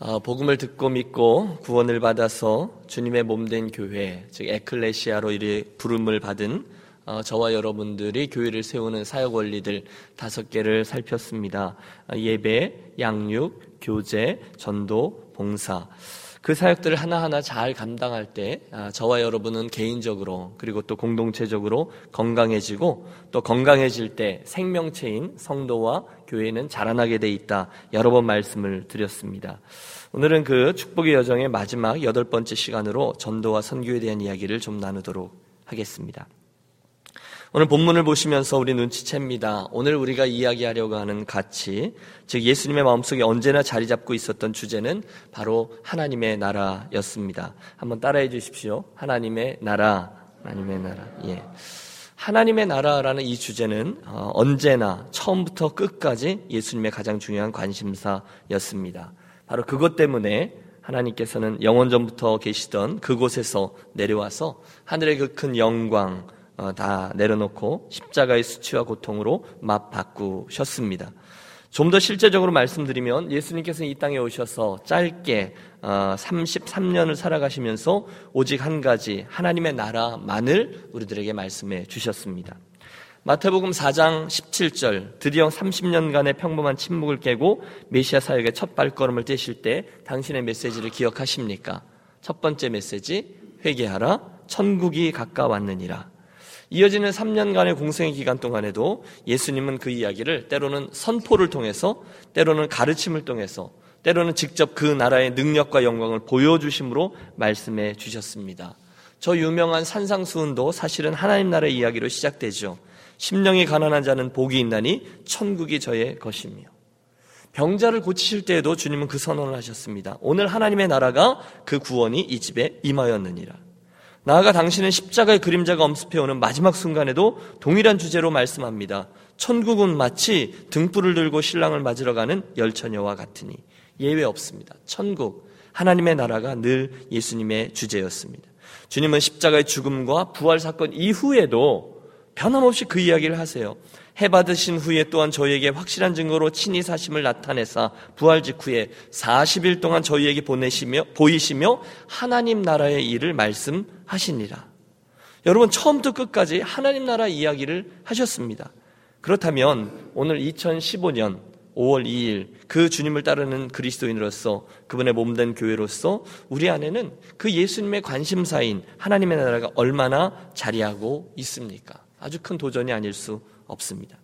어, 복음을 듣고 믿고 구원을 받아서 주님의 몸된 교회, 즉 에클레시아로 이리 부름을 받은 어, 저와 여러분들이 교회를 세우는 사역 원리들 다섯 개를 살폈습니다. 어, 예배, 양육, 교제, 전도, 봉사. 그 사역들을 하나하나 잘 감당할 때 아, 저와 여러분은 개인적으로 그리고 또 공동체적으로 건강해지고 또 건강해질 때 생명체인 성도와 교회는 자라나게 돼 있다. 여러 번 말씀을 드렸습니다. 오늘은 그 축복의 여정의 마지막 여덟 번째 시간으로 전도와 선교에 대한 이야기를 좀 나누도록 하겠습니다. 오늘 본문을 보시면서 우리 눈치챕니다. 오늘 우리가 이야기하려고 하는 가치, 즉 예수님의 마음속에 언제나 자리 잡고 있었던 주제는 바로 하나님의 나라였습니다. 한번 따라해 주십시오. 하나님의 나라, 하나님의 나라. 예. 하나님의 나라라는 이 주제는 어, 언제나 처음부터 끝까지 예수님의 가장 중요한 관심사였습니다. 바로 그것 때문에 하나님께서는 영원전부터 계시던 그곳에서 내려와서 하늘의 그 큰 영광, 어, 다 내려놓고 십자가의 수치와 고통으로 맞바꾸셨습니다. 좀 더 실제적으로 말씀드리면 예수님께서 이 땅에 오셔서 짧게 33년을 어, 살아가시면서 오직 한 가지 하나님의 나라만을 우리들에게 말씀해 주셨습니다. 마태복음 4장 17절 드디어 30년간의 평범한 침묵을 깨고 메시아 사역의 첫 발걸음을 떼실 때 당신의 메시지를 기억하십니까? 첫 번째 메시지 회개하라 천국이 가까웠느니라. 이어지는 3년간의 공생의 기간 동안에도 예수님은 그 이야기를 때로는 선포를 통해서 때로는 가르침을 통해서 때로는 직접 그 나라의 능력과 영광을 보여주심으로 말씀해 주셨습니다. 저 유명한 산상수훈도 사실은 하나님 나라의 이야기로 시작되죠. 심령이 가난한 자는 복이 있나니 천국이 저의 것이며 병자를 고치실 때에도 주님은 그 선언을 하셨습니다. 오늘 하나님의 나라가 그 구원이 이 집에 임하였느니라. 나아가 당신은 십자가의 그림자가 엄습해오는 마지막 순간에도 동일한 주제로 말씀합니다. 천국은 마치 등불을 들고 신랑을 맞으러 가는 열처녀와 같으니 예외 없습니다. 천국, 하나님의 나라가 늘 예수님의 주제였습니다. 주님은 십자가의 죽음과 부활 사건 이후에도 변함없이 그 이야기를 하세요. 해 받으신 후에 또한 저희에게 확실한 증거로 친히 사심을 나타내사 부활 직후에 40일 동안 저희에게 보내시며 보이시며 하나님 나라의 일을 말씀하시니라. 여러분 처음부터 끝까지 하나님 나라 이야기를 하셨습니다. 그렇다면 오늘 2015년 5월 2일 그 주님을 따르는 그리스도인으로서 그분의 몸된 교회로서 우리 안에는 그 예수님의 관심사인 하나님의 나라가 얼마나 자리하고 있습니까? 아주 큰 도전이 아닐 수 없습니다.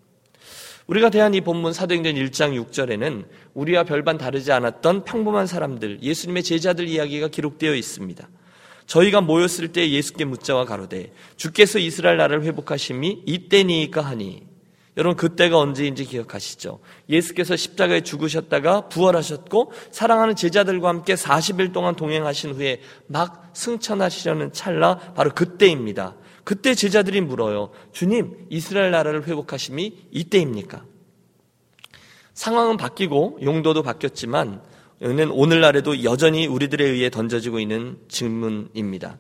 우리가 대한 이 본문 사도행전 1장 6절에는 우리와 별반 다르지 않았던 평범한 사람들, 예수님의 제자들 이야기가 기록되어 있습니다. 저희가 모였을 때 예수께 묻자와 가로되 주께서 이스라엘 나라를 회복하심이 이때니까 하니 여러분 그때가 언제인지 기억하시죠? 예수께서 십자가에 죽으셨다가 부활하셨고 사랑하는 제자들과 함께 40일 동안 동행하신 후에 막 승천하시려는 찰나 바로 그때입니다. 그때 제자들이 물어요. 주님, 이스라엘 나라를 회복하심이 이때입니까? 상황은 바뀌고 용도도 바뀌었지만 는 오늘날에도 여전히 우리들에 의해 던져지고 있는 질문입니다.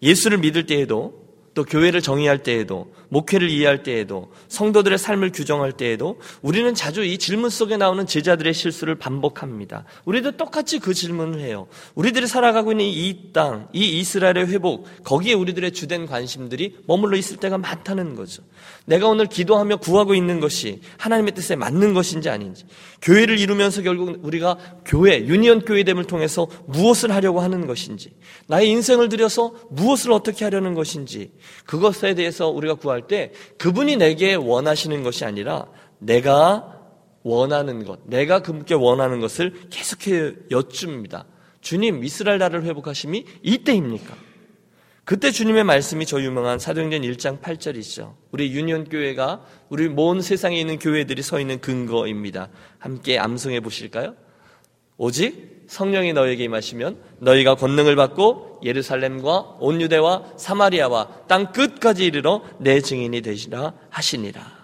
예수를 믿을 때에도 또 교회를 정의할 때에도 목회를 이해할 때에도 성도들의 삶을 규정할 때에도 우리는 자주 이 질문 속에 나오는 제자들의 실수를 반복합니다. 우리도 똑같이 그 질문을 해요. 우리들이 살아가고 있는 이 땅, 이 이스라엘의 회복, 거기에 우리들의 주된 관심들이 머물러 있을 때가 많다는 거죠. 내가 오늘 기도하며 구하고 있는 것이 하나님의 뜻에 맞는 것인지 아닌지, 교회를 이루면서 결국 우리가 교회, 유니언 교회됨을 통해서 무엇을 하려고 하는 것인지, 나의 인생을 들여서 무엇을 어떻게 하려는 것인지, 그것에 대해서 우리가 구할 때 그분이 내게 원하시는 것이 아니라 내가 원하는 것, 내가 그분께 원하는 것을 계속해 여쭙니다. 주님, 이스라엘 나라를 회복하심이 이때입니까? 그때 주님의 말씀이 저 유명한 사도행전 1장 8절이죠. 우리 유니온 교회가 우리 먼 세상에 있는 교회들이 서 있는 근거입니다. 함께 암송해 보실까요? 오직 성령이 너에게 임하시면 너희가 권능을 받고 예루살렘과 온 유대와 사마리아와 땅 끝까지 이르러 내 증인이 되시라 하시니라.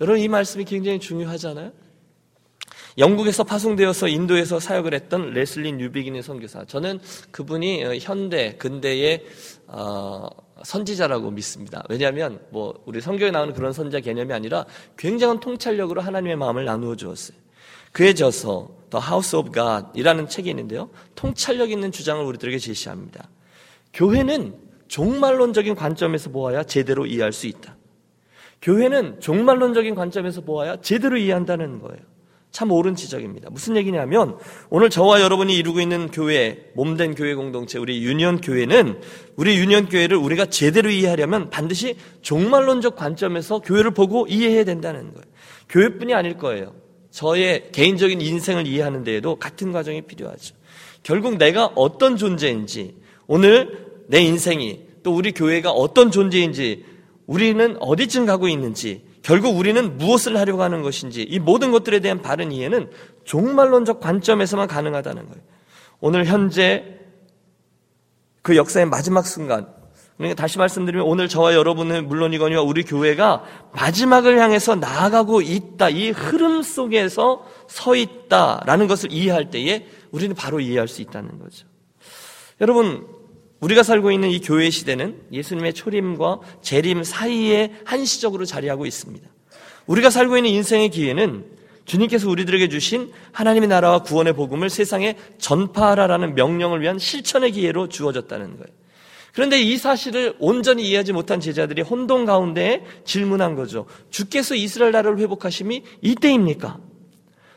여러분 이 말씀이 굉장히 중요하잖아요. 영국에서 파송되어서 인도에서 사역을 했던 레슬리 뉴비긴의 선교사. 저는 그분이 어, 현대 근대의 어, 선지자라고 믿습니다. 왜냐하면 뭐 우리 성경에 나오는 그런 선지자 개념이 아니라 굉장한 통찰력으로 하나님의 마음을 나누어 주었어요. 그에 져서 The House of God이라는 책이 있는데요. 통찰력 있는 주장을 우리들에게 제시합니다. 교회는 종말론적인 관점에서 보아야 제대로 이해할 수 있다. 교회는 종말론적인 관점에서 보아야 제대로 이해한다는 거예요. 참 옳은 지적입니다. 무슨 얘기냐면 오늘 저와 여러분이 이루고 있는 교회, 몸된 교회 공동체, 우리 유니언 교회는 우리 유니언 교회를 우리가 제대로 이해하려면 반드시 종말론적 관점에서 교회를 보고 이해해야 된다는 거예요. 교회뿐이 아닐 거예요. 저의 개인적인 인생을 이해하는 데에도 같은 과정이 필요하죠. 결국 내가 어떤 존재인지 오늘 내 인생이 또 우리 교회가 어떤 존재인지 우리는 어디쯤 가고 있는지 결국 우리는 무엇을 하려고 하는 것인지 이 모든 것들에 대한 바른 이해는 종말론적 관점에서만 가능하다는 거예요. 오늘 현재 그 역사의 마지막 순간 그러니까 다시 말씀드리면 오늘 저와 여러분은 물론이거니와 우리 교회가 마지막을 향해서 나아가고 있다. 이 흐름 속에서 서 있다라는 것을 이해할 때에 우리는 바로 이해할 수 있다는 거죠. 여러분 우리가 살고 있는 이 교회 시대는 예수님의 초림과 재림 사이에 한시적으로 자리하고 있습니다. 우리가 살고 있는 인생의 기회는 주님께서 우리들에게 주신 하나님의 나라와 구원의 복음을 세상에 전파하라라는 명령을 위한 실천의 기회로 주어졌다는 거예요. 그런데 이 사실을 온전히 이해하지 못한 제자들이 혼돈 가운데 질문한 거죠. 주께서 이스라엘 나라를 회복하심이 이때입니까?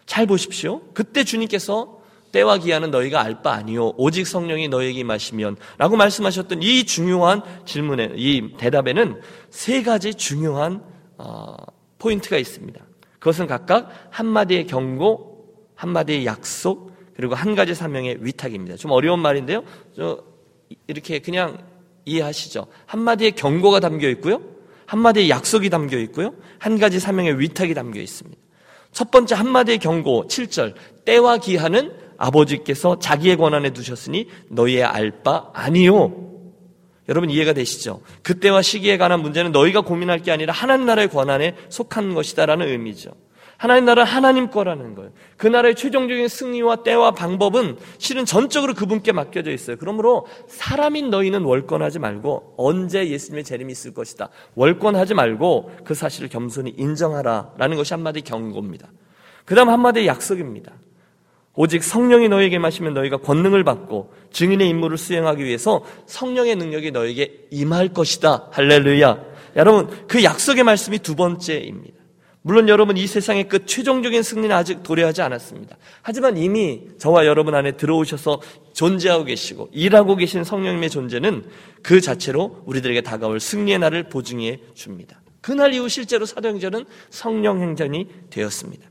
잘 보십시오. 그때 주님께서 때와 기한은 너희가 알 바 아니요 오직 성령이 너에게 임하시면 라고 말씀하셨던 이 중요한 질문에 이 대답에는 세 가지 중요한 어, 포인트가 있습니다. 그것은 각각 한 마디의 경고, 한 마디의 약속, 그리고 한 가지 사명의 위탁입니다. 좀 어려운 말인데요. 이렇게 그냥 이해하시죠. 한마디의 경고가 담겨 있고요. 한마디의 약속이 담겨 있고요. 한 가지 사명의 위탁이 담겨 있습니다. 첫 번째 한마디의 경고 7절 때와 기한은 아버지께서 자기의 권한에 두셨으니 너희의 알 바 아니요. 여러분 이해가 되시죠? 그때와 시기에 관한 문제는 너희가 고민할 게 아니라 하나님 나라의 권한에 속한 것이다라는 의미죠. 하나님 나라 하나님 거라는 거예요. 그 나라의 최종적인 승리와 때와 방법은 실은 전적으로 그분께 맡겨져 있어요. 그러므로 사람인 너희는 월권하지 말고 언제 예수님의 재림이 있을 것이다. 월권하지 말고 그 사실을 겸손히 인정하라라는 것이 한마디 경고입니다. 그 다음 한마디 약속입니다. 오직 성령이 너에게 마시면 너희가 권능을 받고 증인의 임무를 수행하기 위해서 성령의 능력이 너에게 임할 것이다. 할렐루야. 여러분, 그 약속의 말씀이 두 번째입니다. 물론 여러분 이 세상의 끝 최종적인 승리는 아직 도래하지 않았습니다. 하지만 이미 저와 여러분 안에 들어오셔서 존재하고 계시고 일하고 계신 성령님의 존재는 그 자체로 우리들에게 다가올 승리의 날을 보증해 줍니다. 그날 이후 실제로 사도행전은 성령 행전이 되었습니다.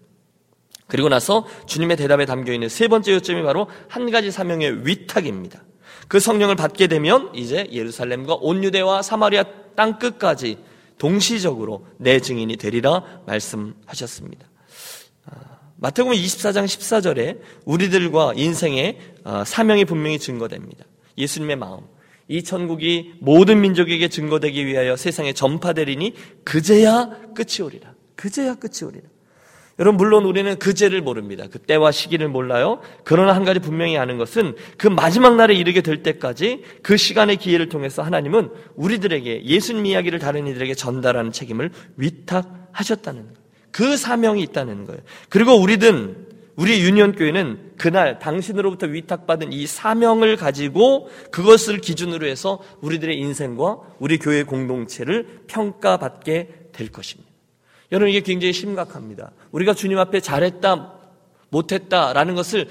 그리고 나서 주님의 대답에 담겨 있는 세 번째 요점이 바로 한 가지 사명의 위탁입니다. 그 성령을 받게 되면 이제 예루살렘과 온 유대와 사마리아 땅 끝까지 동시적으로 내 증인이 되리라 말씀하셨습니다. 아, 마태복음 24장 14절에 우리들과 인생의 아, 사명이 분명히 증거됩니다. 예수님의 마음. 이 천국이 모든 민족에게 증거되기 위하여 세상에 전파되리니 그제야 끝이 오리라. 그제야 끝이 오리라. 여러분 물론 우리는 그 죄를 모릅니다. 그 때와 시기를 몰라요. 그러나 한 가지 분명히 아는 것은 그 마지막 날에 이르게 될 때까지 그 시간의 기회를 통해서 하나님은 우리들에게 예수님 이야기를 다른 이들에게 전달하는 책임을 위탁하셨다는 거예요. 그 사명이 있다는 거예요. 그리고 우리든 우리 유니온 교회는 그날 당신으로부터 위탁받은 이 사명을 가지고 그것을 기준으로 해서 우리들의 인생과 우리 교회 공동체를 평가받게 될 것입니다. 여러분 이게 굉장히 심각합니다. 우리가 주님 앞에 잘했다, 못했다라는 것을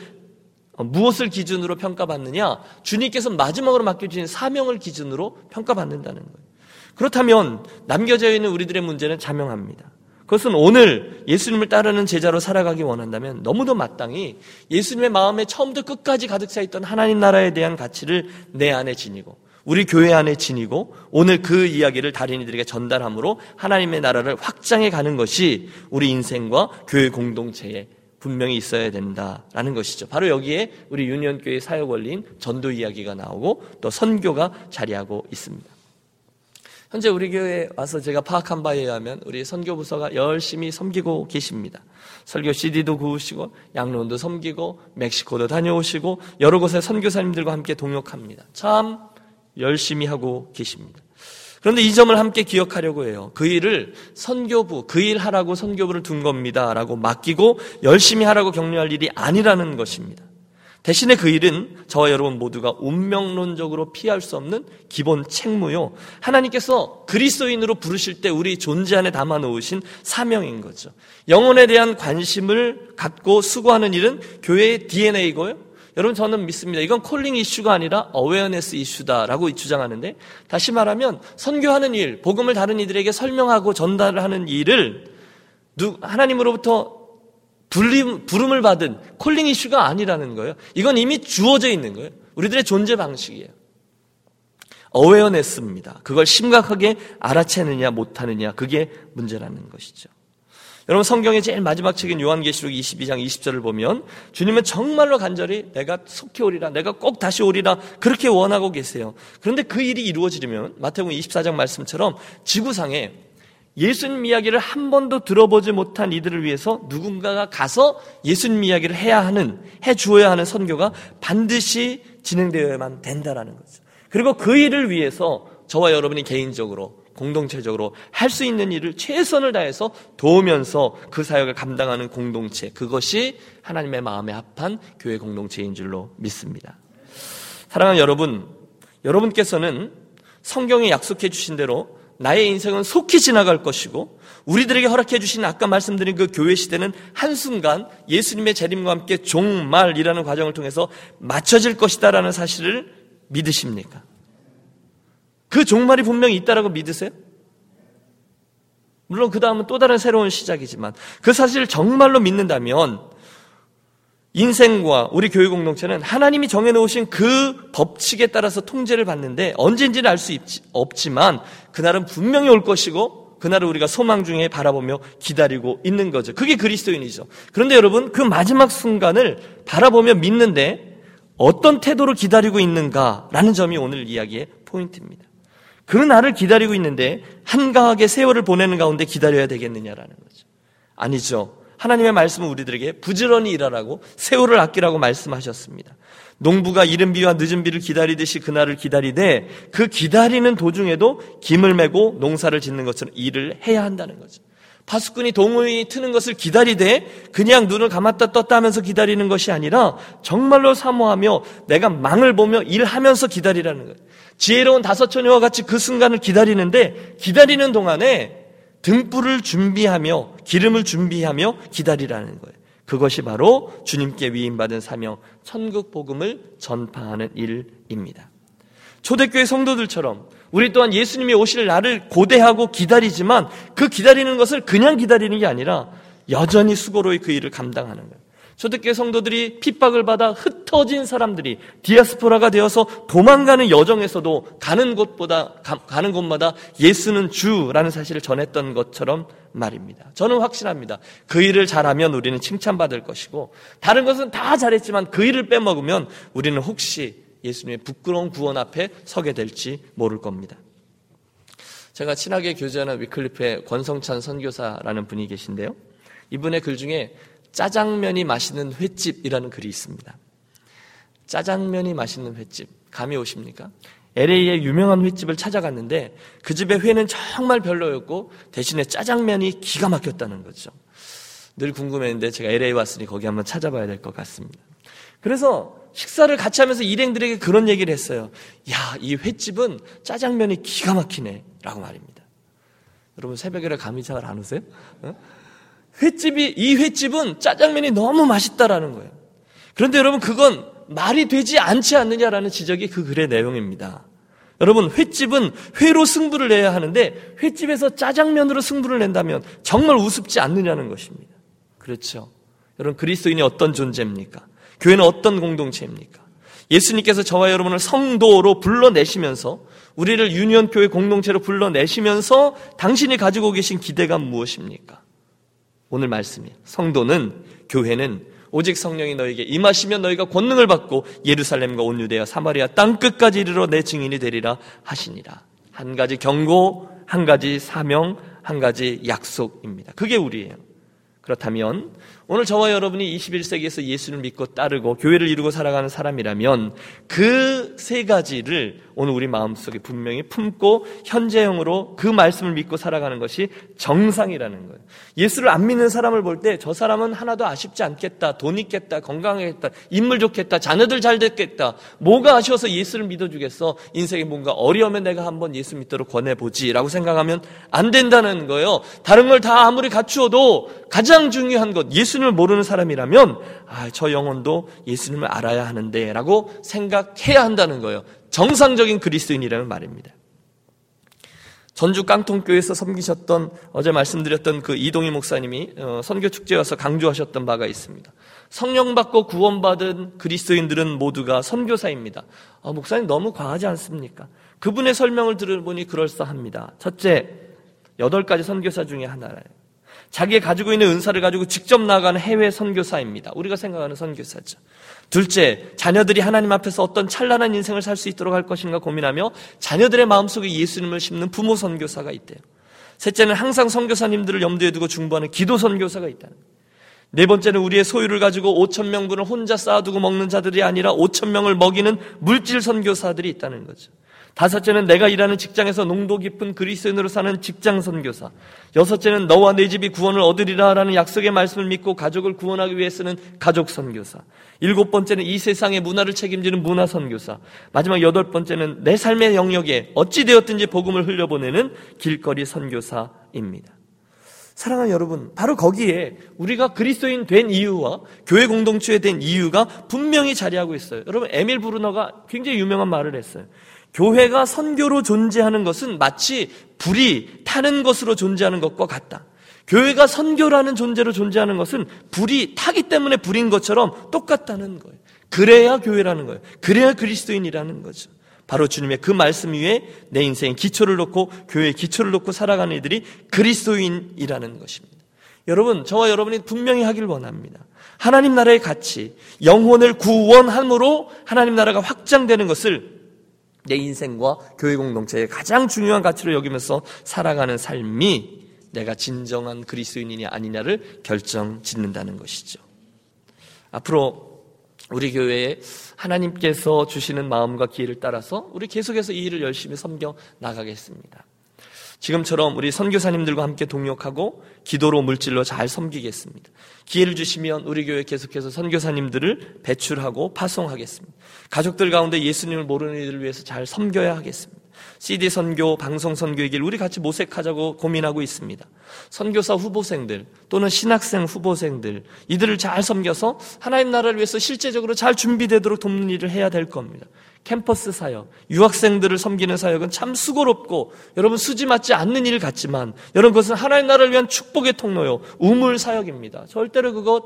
무엇을 기준으로 평가받느냐? 주님께서 마지막으로 맡겨주신 사명을 기준으로 평가받는다는 거예요. 그렇다면 남겨져 있는 우리들의 문제는 자명합니다. 그것은 오늘 예수님을 따르는 제자로 살아가기 원한다면 너무도 마땅히 예수님의 마음에 처음부터 끝까지 가득 차 있던 하나님 나라에 대한 가치를 내 안에 지니고 우리 교회 안에 지니고 오늘 그 이야기를 다른 이들에게 전달함으로 하나님의 나라를 확장해 가는 것이 우리 인생과 교회 공동체에 분명히 있어야 된다라는 것이죠. 바로 여기에 우리 유니온교회 사역 원리인 전도 이야기가 나오고 또 선교가 자리하고 있습니다. 현재 우리 교회에 와서 제가 파악한 바에 의하면 우리 선교부서가 열심히 섬기고 계십니다. 설교 CD도 구우시고 양론도 섬기고 멕시코도 다녀오시고 여러 곳에 선교사님들과 함께 동역합니다. 참 열심히 하고 계십니다. 그런데 이 점을 함께 기억하려고 해요. 그 일을 선교부, 그 일 하라고 선교부를 둔 겁니다. 라고 맡기고 열심히 하라고 격려할 일이 아니라는 것입니다. 대신에 그 일은 저와 여러분 모두가 운명론적으로 피할 수 없는 기본 책무요. 하나님께서 그리스도인으로 부르실 때 우리 존재 안에 담아 놓으신 사명인 거죠. 영혼에 대한 관심을 갖고 수고하는 일은 교회의 DNA고요. 여러분 저는 믿습니다. 이건 콜링 이슈가 아니라 어웨어네스 이슈다라고 주장하는데 다시 말하면 선교하는 일, 복음을 다른 이들에게 설명하고 전달을 하는 일을 하나님으로부터 불림, 부름을 받은 콜링 이슈가 아니라는 거예요. 이건 이미 주어져 있는 거예요. 우리들의 존재 방식이에요. 어웨어네스입니다. 그걸 심각하게 알아채느냐 못하느냐 그게 문제라는 것이죠. 여러분 성경의 제일 마지막 책인 요한계시록 22장 20절을 보면 주님은 정말로 간절히 내가 속히 오리라 내가 꼭 다시 오리라 그렇게 원하고 계세요. 그런데 그 일이 이루어지려면 마태복음 24장 말씀처럼 지구상에 예수님 이야기를 한 번도 들어보지 못한 이들을 위해서 누군가가 가서 예수님 이야기를 해야 하는, 해 주어야 하는 선교가 반드시 진행되어야만 된다라는 거죠. 그리고 그 일을 위해서 저와 여러분이 개인적으로, 공동체적으로 할 수 있는 일을 최선을 다해서 도우면서 그 사역을 감당하는 공동체, 그것이 하나님의 마음에 합한 교회 공동체인 줄로 믿습니다. 사랑하는 여러분, 여러분께서는 성경에 약속해 주신 대로 나의 인생은 속히 지나갈 것이고 우리들에게 허락해 주신 아까 말씀드린 그 교회 시대는 한순간 예수님의 재림과 함께 종말이라는 과정을 통해서 맞춰질 것이다라는 사실을 믿으십니까? 그 종말이 분명히 있다라고 믿으세요? 물론 그 다음은 또 다른 새로운 시작이지만 그 사실을 정말로 믿는다면 인생과 우리 교회 공동체는 하나님이 정해놓으신 그 법칙에 따라서 통제를 받는데 언제인지는 알 수 없지만 그날은 분명히 올 것이고 그날을 우리가 소망 중에 바라보며 기다리고 있는 거죠. 그게 그리스도인이죠. 그런데 여러분 그 마지막 순간을 바라보며 믿는데 어떤 태도로 기다리고 있는가라는 점이 오늘 이야기의 포인트입니다. 그 날을 기다리고 있는데 한가하게 세월을 보내는 가운데 기다려야 되겠느냐라는 거죠. 아니죠. 하나님의 말씀은 우리들에게 부지런히 일하라고 세월을 아끼라고 말씀하셨습니다. 농부가 이른 비와 늦은 비를 기다리듯이 그날을 기다리되 그 기다리는 도중에도 김을 메고 농사를 짓는 것처럼 일을 해야 한다는 거죠. 파수꾼이 동호이 트는 것을 기다리되 그냥 눈을 감았다 떴다 하면서 기다리는 것이 아니라 정말로 사모하며 내가 망을 보며 일하면서 기다리라는 거예요. 지혜로운 다섯 처녀와 같이 그 순간을 기다리는데 기다리는 동안에 등불을 준비하며 기름을 준비하며 기다리라는 거예요. 그것이 바로 주님께 위임받은 사명, 천국 복음을 전파하는 일입니다. 초대교회 성도들처럼 우리 또한 예수님이 오실 날을 고대하고 기다리지만 그 기다리는 것을 그냥 기다리는 게 아니라 여전히 수고로이 그 일을 감당하는 거예요. 초대교회 성도들이 핍박을 받아 흩어진 사람들이 디아스포라가 되어서 도망가는 여정에서도 가는 곳보다 가, 는 곳마다 예수는 주라는 사실을 전했던 것처럼 말입니다. 저는 확신합니다. 그 일을 잘하면 우리는 칭찬받을 것이고 다른 것은 다 잘했지만 그 일을 빼먹으면 우리는 혹시 예수님의 부끄러운 구원 앞에 서게 될지 모를 겁니다. 제가 친하게 교제하는 위클리프의 권성찬 선교사라는 분이 계신데요. 이분의 글 중에 짜장면이 맛있는 횟집이라는 글이 있습니다. 짜장면이 맛있는 횟집. 감이 오십니까? LA의 유명한 횟집을 찾아갔는데 그 집의 회는 정말 별로였고 대신에 짜장면이 기가 막혔다는 거죠. 늘 궁금했는데 제가 LA 왔으니 거기 한번 찾아봐야 될 것 같습니다. 그래서 식사를 같이 하면서 일행들에게 그런 얘기를 했어요. 야, 이 횟집은 짜장면이 기가 막히네. 라고 말입니다. 여러분 새벽이라 감이 잘 안 오세요? 어? 횟집이 이 횟집은 짜장면이 너무 맛있다라는 거예요. 그런데 여러분 그건 말이 되지 않지 않느냐라는 지적이 그 글의 내용입니다. 여러분 횟집은 회로 승부를 내야 하는데 횟집에서 짜장면으로 승부를 낸다면 정말 우습지 않느냐는 것입니다. 그렇죠. 여러분 그리스도인이 어떤 존재입니까? 교회는 어떤 공동체입니까? 예수님께서 저와 여러분을 성도로 불러내시면서 우리를 유니온 교회 공동체로 불러내시면서 당신이 가지고 계신 기대감 무엇입니까? 오늘 말씀이에요. 성도는 교회는 오직 성령이 너에게 임하시면 너희가 권능을 받고 예루살렘과 온 유대와 사마리아 땅 끝까지 이르러 내 증인이 되리라 하시니라. 한 가지 경고, 한 가지 사명, 한 가지 약속입니다. 그게 우리예요. 그렇다면 오늘 저와 여러분이 21세기에서 예수를 믿고 따르고 교회를 이루고 살아가는 사람이라면 그 세 가지를 오늘 우리 마음속에 분명히 품고 현재형으로 그 말씀을 믿고 살아가는 것이 정상이라는 거예요. 예수를 안 믿는 사람을 볼 때 저 사람은 하나도 아쉽지 않겠다. 돈 있겠다. 건강하겠다. 인물 좋겠다. 자녀들 잘 됐겠다. 뭐가 아쉬워서 예수를 믿어주겠어. 인생에 뭔가 어려우면 내가 한번 예수 믿도록 권해보지. 라고 생각하면 안 된다는 거예요. 다른 걸 다 아무리 갖추어도 가장 중요한 것, 예수 님을 모르는 사람이라면, 아, 저 영혼도 예수님을 알아야 하는데, 라고 생각해야 한다는 거예요. 정상적인 그리스도인이라는 말입니다. 전주 깡통교회에서 섬기셨던 어제 말씀드렸던 그 이동희 목사님이 어, 선교 축제에 와서 강조하셨던 바가 있습니다. 성령 받고 구원받은 그리스도인들은 모두가 선교사입니다. 아, 목사님 너무 과하지 않습니까? 그분의 설명을 들어보니 그럴싸합니다. 첫째, 여덟 가지 선교사 중에 하나예요. 자기가 가지고 있는 은사를 가지고 직접 나가는 해외 선교사입니다. 우리가 생각하는 선교사죠. 둘째, 자녀들이 하나님 앞에서 어떤 찬란한 인생을 살 수 있도록 할 것인가 고민하며 자녀들의 마음속에 예수님을 심는 부모 선교사가 있대요. 셋째는 항상 선교사님들을 염두에 두고 중보하는 기도 선교사가 있다는. 네 번째는 우리의 소유를 가지고 5천 명분을 혼자 쌓아두고 먹는 자들이 아니라 5천 명을 먹이는 물질 선교사들이 있다는 거죠. 다섯째는 내가 일하는 직장에서 농도 깊은 그리스인으로 사는 직장 선교사. 여섯째는 너와 내 집이 구원을 얻으리라 라는 약속의 말씀을 믿고 가족을 구원하기 위해 쓰는 가족 선교사. 일곱 번째는 이 세상의 문화를 책임지는 문화 선교사. 마지막 여덟 번째는 내 삶의 영역에 어찌 되었든지 복음을 흘려보내는 길거리 선교사입니다. 사랑하는 여러분, 바로 거기에 우리가 그리스도인 된 이유와 교회 공동체에 된 이유가 분명히 자리하고 있어요. 여러분, 에밀 브루너가 굉장히 유명한 말을 했어요. 교회가 선교로 존재하는 것은 마치 불이 타는 것으로 존재하는 것과 같다. 교회가 선교라는 존재로 존재하는 것은 불이 타기 때문에 불인 것처럼 똑같다는 거예요. 그래야 교회라는 거예요. 그래야 그리스도인이라는 거죠. 바로 주님의 그 말씀 위에 내 인생의 기초를 놓고 교회의 기초를 놓고 살아가는 이들이 그리스도인이라는 것입니다. 여러분, 저와 여러분이 분명히 하길 원합니다. 하나님 나라의 가치, 영혼을 구원함으로 하나님 나라가 확장되는 것을 내 인생과 교회 공동체의 가장 중요한 가치로 여기면서 살아가는 삶이 내가 진정한 그리스도인이냐 아니냐를 결정 짓는다는 것이죠. 앞으로 우리 교회에 하나님께서 주시는 마음과 기회를 따라서 우리 계속해서 이 일을 열심히 섬겨 나가겠습니다. 지금처럼 우리 선교사님들과 함께 동역하고 기도로 물질로 잘 섬기겠습니다. 기회를 주시면 우리 교회 계속해서 선교사님들을 배출하고 파송하겠습니다. 가족들 가운데 예수님을 모르는 이들을 위해서 잘 섬겨야 하겠습니다. CD 선교, 방송 선교의 길 우리 같이 모색하자고 고민하고 있습니다. 선교사 후보생들 또는 신학생 후보생들 이들을 잘 섬겨서 하나님 나라를 위해서 실제적으로 잘 준비되도록 돕는 일을 해야 될 겁니다. 캠퍼스 사역, 유학생들을 섬기는 사역은 참 수고롭고 여러분 수지 맞지 않는 일 같지만 여러분 그것은 하나님 나라를 위한 축복의 통로요. 우물 사역입니다. 절대로 그것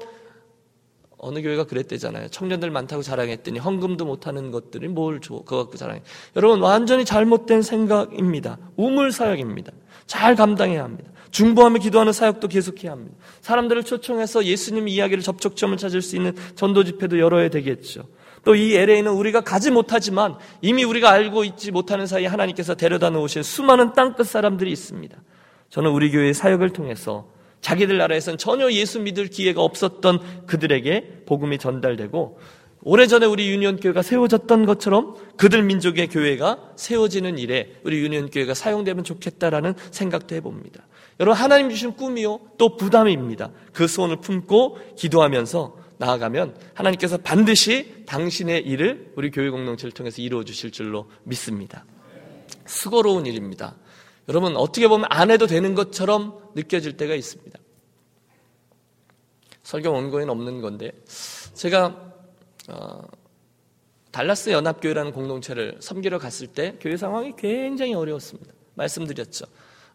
어느 교회가 그랬대잖아요. 청년들 많다고 자랑했더니 헌금도 못하는 것들이 뭘 줘, 그거 갖고 자랑해. 여러분, 완전히 잘못된 생각입니다. 우물 사역입니다. 잘 감당해야 합니다. 중보하며 기도하는 사역도 계속해야 합니다. 사람들을 초청해서 예수님 이야기를 접촉점을 찾을 수 있는 전도 집회도 열어야 되겠죠. 또 이 LA는 우리가 가지 못하지만 이미 우리가 알고 있지 못하는 사이에 하나님께서 데려다 놓으신 수많은 땅끝 사람들이 있습니다. 저는 우리 교회의 사역을 통해서 자기들 나라에선 전혀 예수 믿을 기회가 없었던 그들에게 복음이 전달되고 오래전에 우리 유니온 교회가 세워졌던 것처럼 그들 민족의 교회가 세워지는 일에 우리 유니온 교회가 사용되면 좋겠다라는 생각도 해봅니다. 여러분 하나님 주신 꿈이요 또 부담입니다. 그 소원을 품고 기도하면서 나아가면 하나님께서 반드시 당신의 일을 우리 교회 공동체를 통해서 이루어 주실 줄로 믿습니다. 수고로운 일입니다. 여러분 어떻게 보면 안 해도 되는 것처럼 느껴질 때가 있습니다. 설교 원고에는 없는 건데 제가 어, 달라스 연합교회라는 공동체를 섬기러 갔을 때 교회 상황이 굉장히 어려웠습니다. 말씀드렸죠.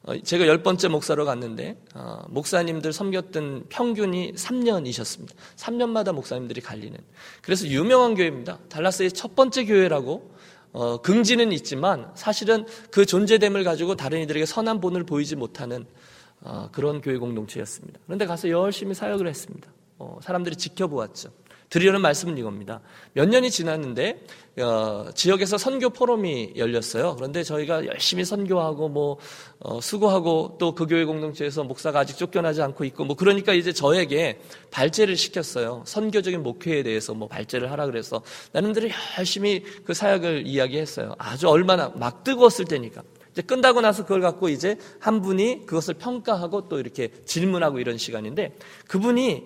어, 제가 열 번째 목사로 갔는데 어, 목사님들 섬겼던 평균이 3년이셨습니다. 3년마다 목사님들이 갈리는. 그래서 유명한 교회입니다. 달라스의 첫 번째 교회라고 어, 긍지는 있지만 사실은 그 존재됨을 가지고 다른 이들에게 선한 본을 보이지 못하는 어, 그런 교회 공동체였습니다. 그런데 가서 열심히 사역을 했습니다. 어, 사람들이 지켜보았죠. 드리려는 말씀은 이겁니다. 몇 년이 지났는데 어, 지역에서 선교 포럼이 열렸어요. 그런데 저희가 열심히 선교하고 뭐 어, 수고하고 또 그 교회 공동체에서 목사가 아직 쫓겨나지 않고 있고 뭐 그러니까 이제 저에게 발제를 시켰어요. 선교적인 목회에 대해서 뭐 발제를 하라 그래서 나름대로 열심히 그 사역을 이야기했어요. 아주 얼마나 막 뜨거웠을 때니까. 이제 끝나고 나서 그걸 갖고 이제 한 분이 그것을 평가하고 또 이렇게 질문하고 이런 시간인데 그분이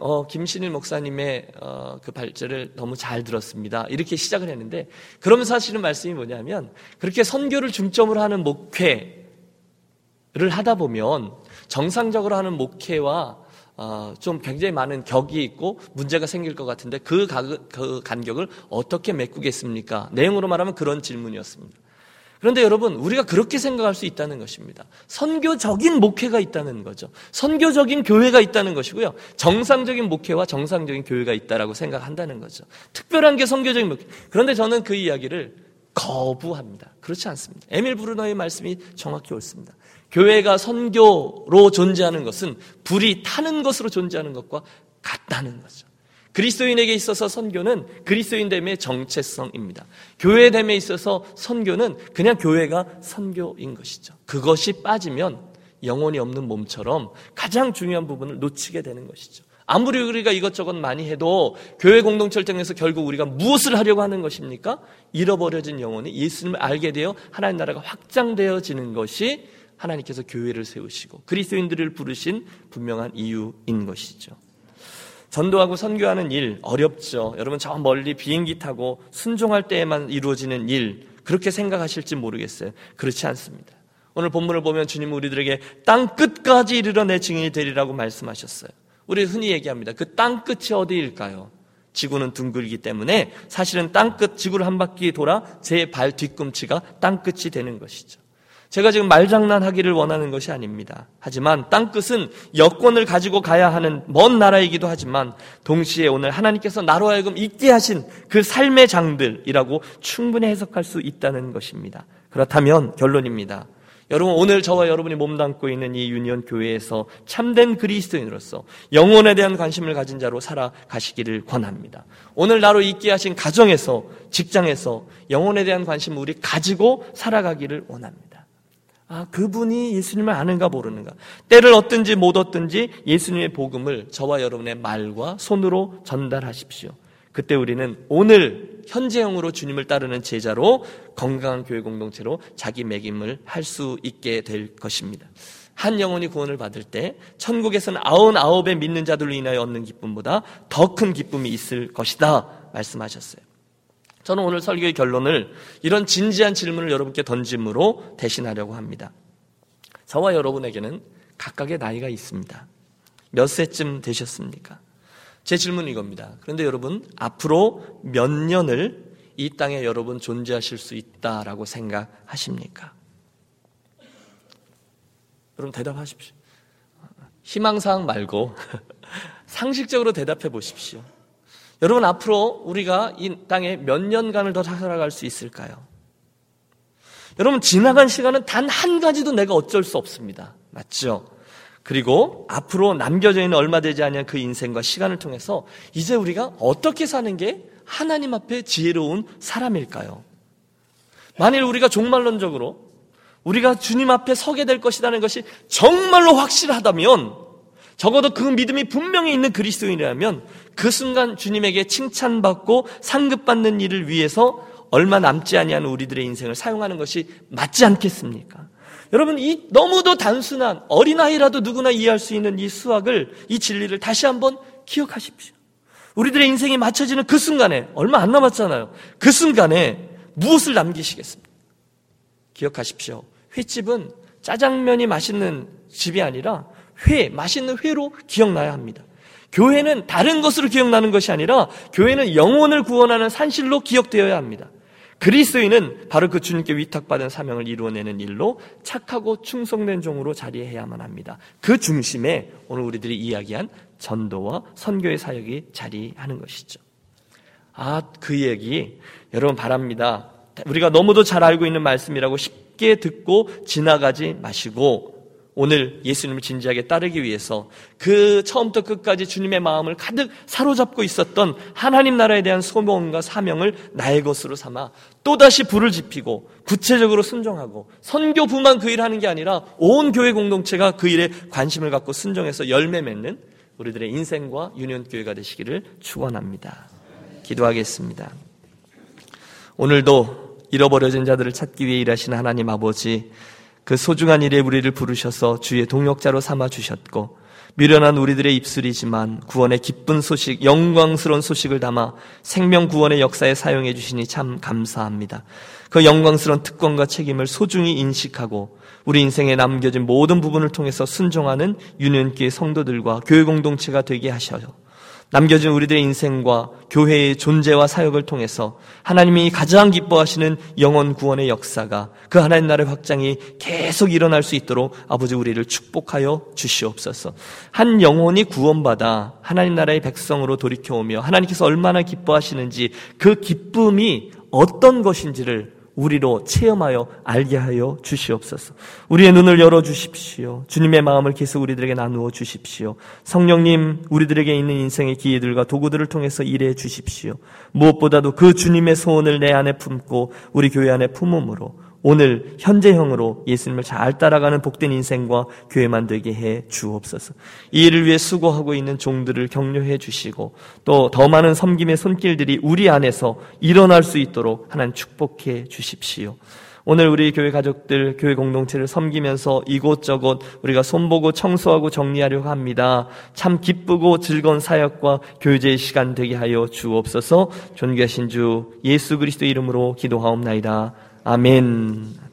어, 김신일 목사님의 어, 그 발제를 너무 잘 들었습니다. 이렇게 시작을 했는데 그러면서 하시는 말씀이 뭐냐면 그렇게 선교를 중점으로 하는 목회를 하다 보면 정상적으로 하는 목회와 어, 좀 굉장히 많은 격이 있고 문제가 생길 것 같은데 그, 가, 그 간격을 어떻게 메꾸겠습니까? 내용으로 말하면 그런 질문이었습니다. 그런데 여러분, 우리가 그렇게 생각할 수 있다는 것입니다. 선교적인 목회가 있다는 거죠. 선교적인 교회가 있다는 것이고요. 정상적인 목회와 정상적인 교회가 있다라고 생각한다는 거죠. 특별한 게 선교적인 목회. 그런데 저는 그 이야기를 거부합니다. 그렇지 않습니다. 에밀 브루너의 말씀이 정확히 옳습니다. 교회가 선교로 존재하는 것은 불이 타는 것으로 존재하는 것과 같다는 거죠. 그리스도인에게 있어서 선교는 그리스도인됨의 정체성입니다. 교회됨에 있어서 선교는 그냥 교회가 선교인 것이죠. 그것이 빠지면 영혼이 없는 몸처럼 가장 중요한 부분을 놓치게 되는 것이죠. 아무리 우리가 이것저것 많이 해도 교회 공동체를 통해서 결국 우리가 무엇을 하려고 하는 것입니까? 잃어버려진 영혼이 예수님을 알게 되어 하나님 나라가 확장되어지는 것이 하나님께서 교회를 세우시고 그리스도인들을 부르신 분명한 이유인 것이죠. 전도하고 선교하는 일 어렵죠. 여러분 저 멀리 비행기 타고 순종할 때에만 이루어지는 일 그렇게 생각하실지 모르겠어요. 그렇지 않습니다. 오늘 본문을 보면 주님 우리들에게 땅 끝까지 이르러 내 증인이 되리라고 말씀하셨어요. 우리 흔히 얘기합니다. 그 땅 끝이 어디일까요? 지구는 둥글기 때문에 사실은 땅 끝, 지구를 한 바퀴 돌아 제 발 뒤꿈치가 땅 끝이 되는 것이죠. 제가 지금 말장난하기를 원하는 것이 아닙니다. 하지만 땅끝은 여권을 가지고 가야 하는 먼 나라이기도 하지만 동시에 오늘 하나님께서 나로 하여금 있게 하신 그 삶의 장들이라고 충분히 해석할 수 있다는 것입니다. 그렇다면 결론입니다. 여러분 오늘 저와 여러분이 몸담고 있는 이 유니온 교회에서 참된 그리스도인으로서 영혼에 대한 관심을 가진 자로 살아가시기를 권합니다. 오늘 나로 있게 하신 가정에서 직장에서 영혼에 대한 관심을 우리 가지고 살아가기를 원합니다. 아, 그분이 예수님을 아는가 모르는가. 때를 얻든지 못 얻든지 예수님의 복음을 저와 여러분의 말과 손으로 전달하십시오. 그때 우리는 오늘 현재형으로 주님을 따르는 제자로 건강한 교회 공동체로 자기 매김을 할 수 있게 될 것입니다. 한 영혼이 구원을 받을 때 천국에서는 아흔아홉의 믿는 자들로 인하여 얻는 기쁨보다 더 큰 기쁨이 있을 것이다 말씀하셨어요. 저는 오늘 설교의 결론을 이런 진지한 질문을 여러분께 던짐으로 대신하려고 합니다. 저와 여러분에게는 각각의 나이가 있습니다. 몇 세쯤 되셨습니까? 제 질문은 이겁니다. 그런데 여러분, 앞으로 몇 년을 이 땅에 여러분 존재하실 수 있다라고 생각하십니까? 여러분 대답하십시오. 희망사항 말고 상식적으로 대답해 보십시오. 여러분 앞으로 우리가 이 땅에 몇 년간을 더 살아갈 수 있을까요? 여러분 지나간 시간은 단 한 가지도 내가 어쩔 수 없습니다. 맞죠? 그리고 앞으로 남겨져 있는 얼마 되지 않은 그 인생과 시간을 통해서 이제 우리가 어떻게 사는 게 하나님 앞에 지혜로운 사람일까요? 만일 우리가 종말론적으로 우리가 주님 앞에 서게 될 것이라는 것이 정말로 확실하다면 적어도 그 믿음이 분명히 있는 그리스도인이라면 그 순간 주님에게 칭찬받고 상급받는 일을 위해서 얼마 남지 아니한 우리들의 인생을 사용하는 것이 맞지 않겠습니까? 여러분 이 너무도 단순한 어린아이라도 누구나 이해할 수 있는 이 수학을 이 진리를 다시 한번 기억하십시오. 우리들의 인생이 맞춰지는 그 순간에 얼마 안 남았잖아요. 그 순간에 무엇을 남기시겠습니까? 기억하십시오. 횟집은 짜장면이 맛있는 집이 아니라 회, 맛있는 회로 기억나야 합니다. 교회는 다른 것으로 기억나는 것이 아니라 교회는 영혼을 구원하는 산실로 기억되어야 합니다. 그리스도인은 바로 그 주님께 위탁받은 사명을 이루어내는 일로 착하고 충성된 종으로 자리해야만 합니다. 그 중심에 오늘 우리들이 이야기한 전도와 선교의 사역이 자리하는 것이죠. 아, 그 얘기 여러분 바랍니다. 우리가 너무도 잘 알고 있는 말씀이라고 쉽게 듣고 지나가지 마시고 오늘 예수님을 진지하게 따르기 위해서 그 처음부터 끝까지 주님의 마음을 가득 사로잡고 있었던 하나님 나라에 대한 소명과 사명을 나의 것으로 삼아 또다시 불을 지피고 구체적으로 순종하고 선교부만 그 일을 하는 게 아니라 온 교회 공동체가 그 일에 관심을 갖고 순종해서 열매 맺는 우리들의 인생과 유년교회가 되시기를 축원합니다. 기도하겠습니다. 오늘도 잃어버려진 자들을 찾기 위해 일하시는 하나님 아버지 그 소중한 일에 우리를 부르셔서 주의 동역자로 삼아 주셨고 미련한 우리들의 입술이지만 구원의 기쁜 소식, 영광스러운 소식을 담아 생명 구원의 역사에 사용해 주시니 참 감사합니다. 그 영광스러운 특권과 책임을 소중히 인식하고 우리 인생에 남겨진 모든 부분을 통해서 순종하는 유년기의 성도들과 교회 공동체가 되게 하셔요. 남겨진 우리들의 인생과 교회의 존재와 사역을 통해서 하나님이 가장 기뻐하시는 영원 구원의 역사가 그 하나님 나라의 확장이 계속 일어날 수 있도록 아버지 우리를 축복하여 주시옵소서. 한 영혼이 구원받아 하나님 나라의 백성으로 돌이켜오며 하나님께서 얼마나 기뻐하시는지 그 기쁨이 어떤 것인지를 우리로 체험하여 알게 하여 주시옵소서. 우리의 눈을 열어 주십시오. 주님의 마음을 계속 우리들에게 나누어 주십시오. 성령님, 우리들에게 있는 인생의 기회들과 도구들을 통해서 일해 주십시오. 무엇보다도 그 주님의 소원을 내 안에 품고 우리 교회 안에 품음으로 오늘 현재형으로 예수님을 잘 따라가는 복된 인생과 교회만 되게 해 주옵소서. 이 일을 위해 수고하고 있는 종들을 격려해 주시고 또 더 많은 섬김의 손길들이 우리 안에서 일어날 수 있도록 하나님 축복해 주십시오. 오늘 우리 교회 가족들, 교회 공동체를 섬기면서 이곳저곳 우리가 손보고 청소하고 정리하려고 합니다. 참 기쁘고 즐거운 사역과 교제의 시간 되게 하여 주옵소서 존귀하신 주 예수 그리스도 이름으로 기도하옵나이다. 아멘.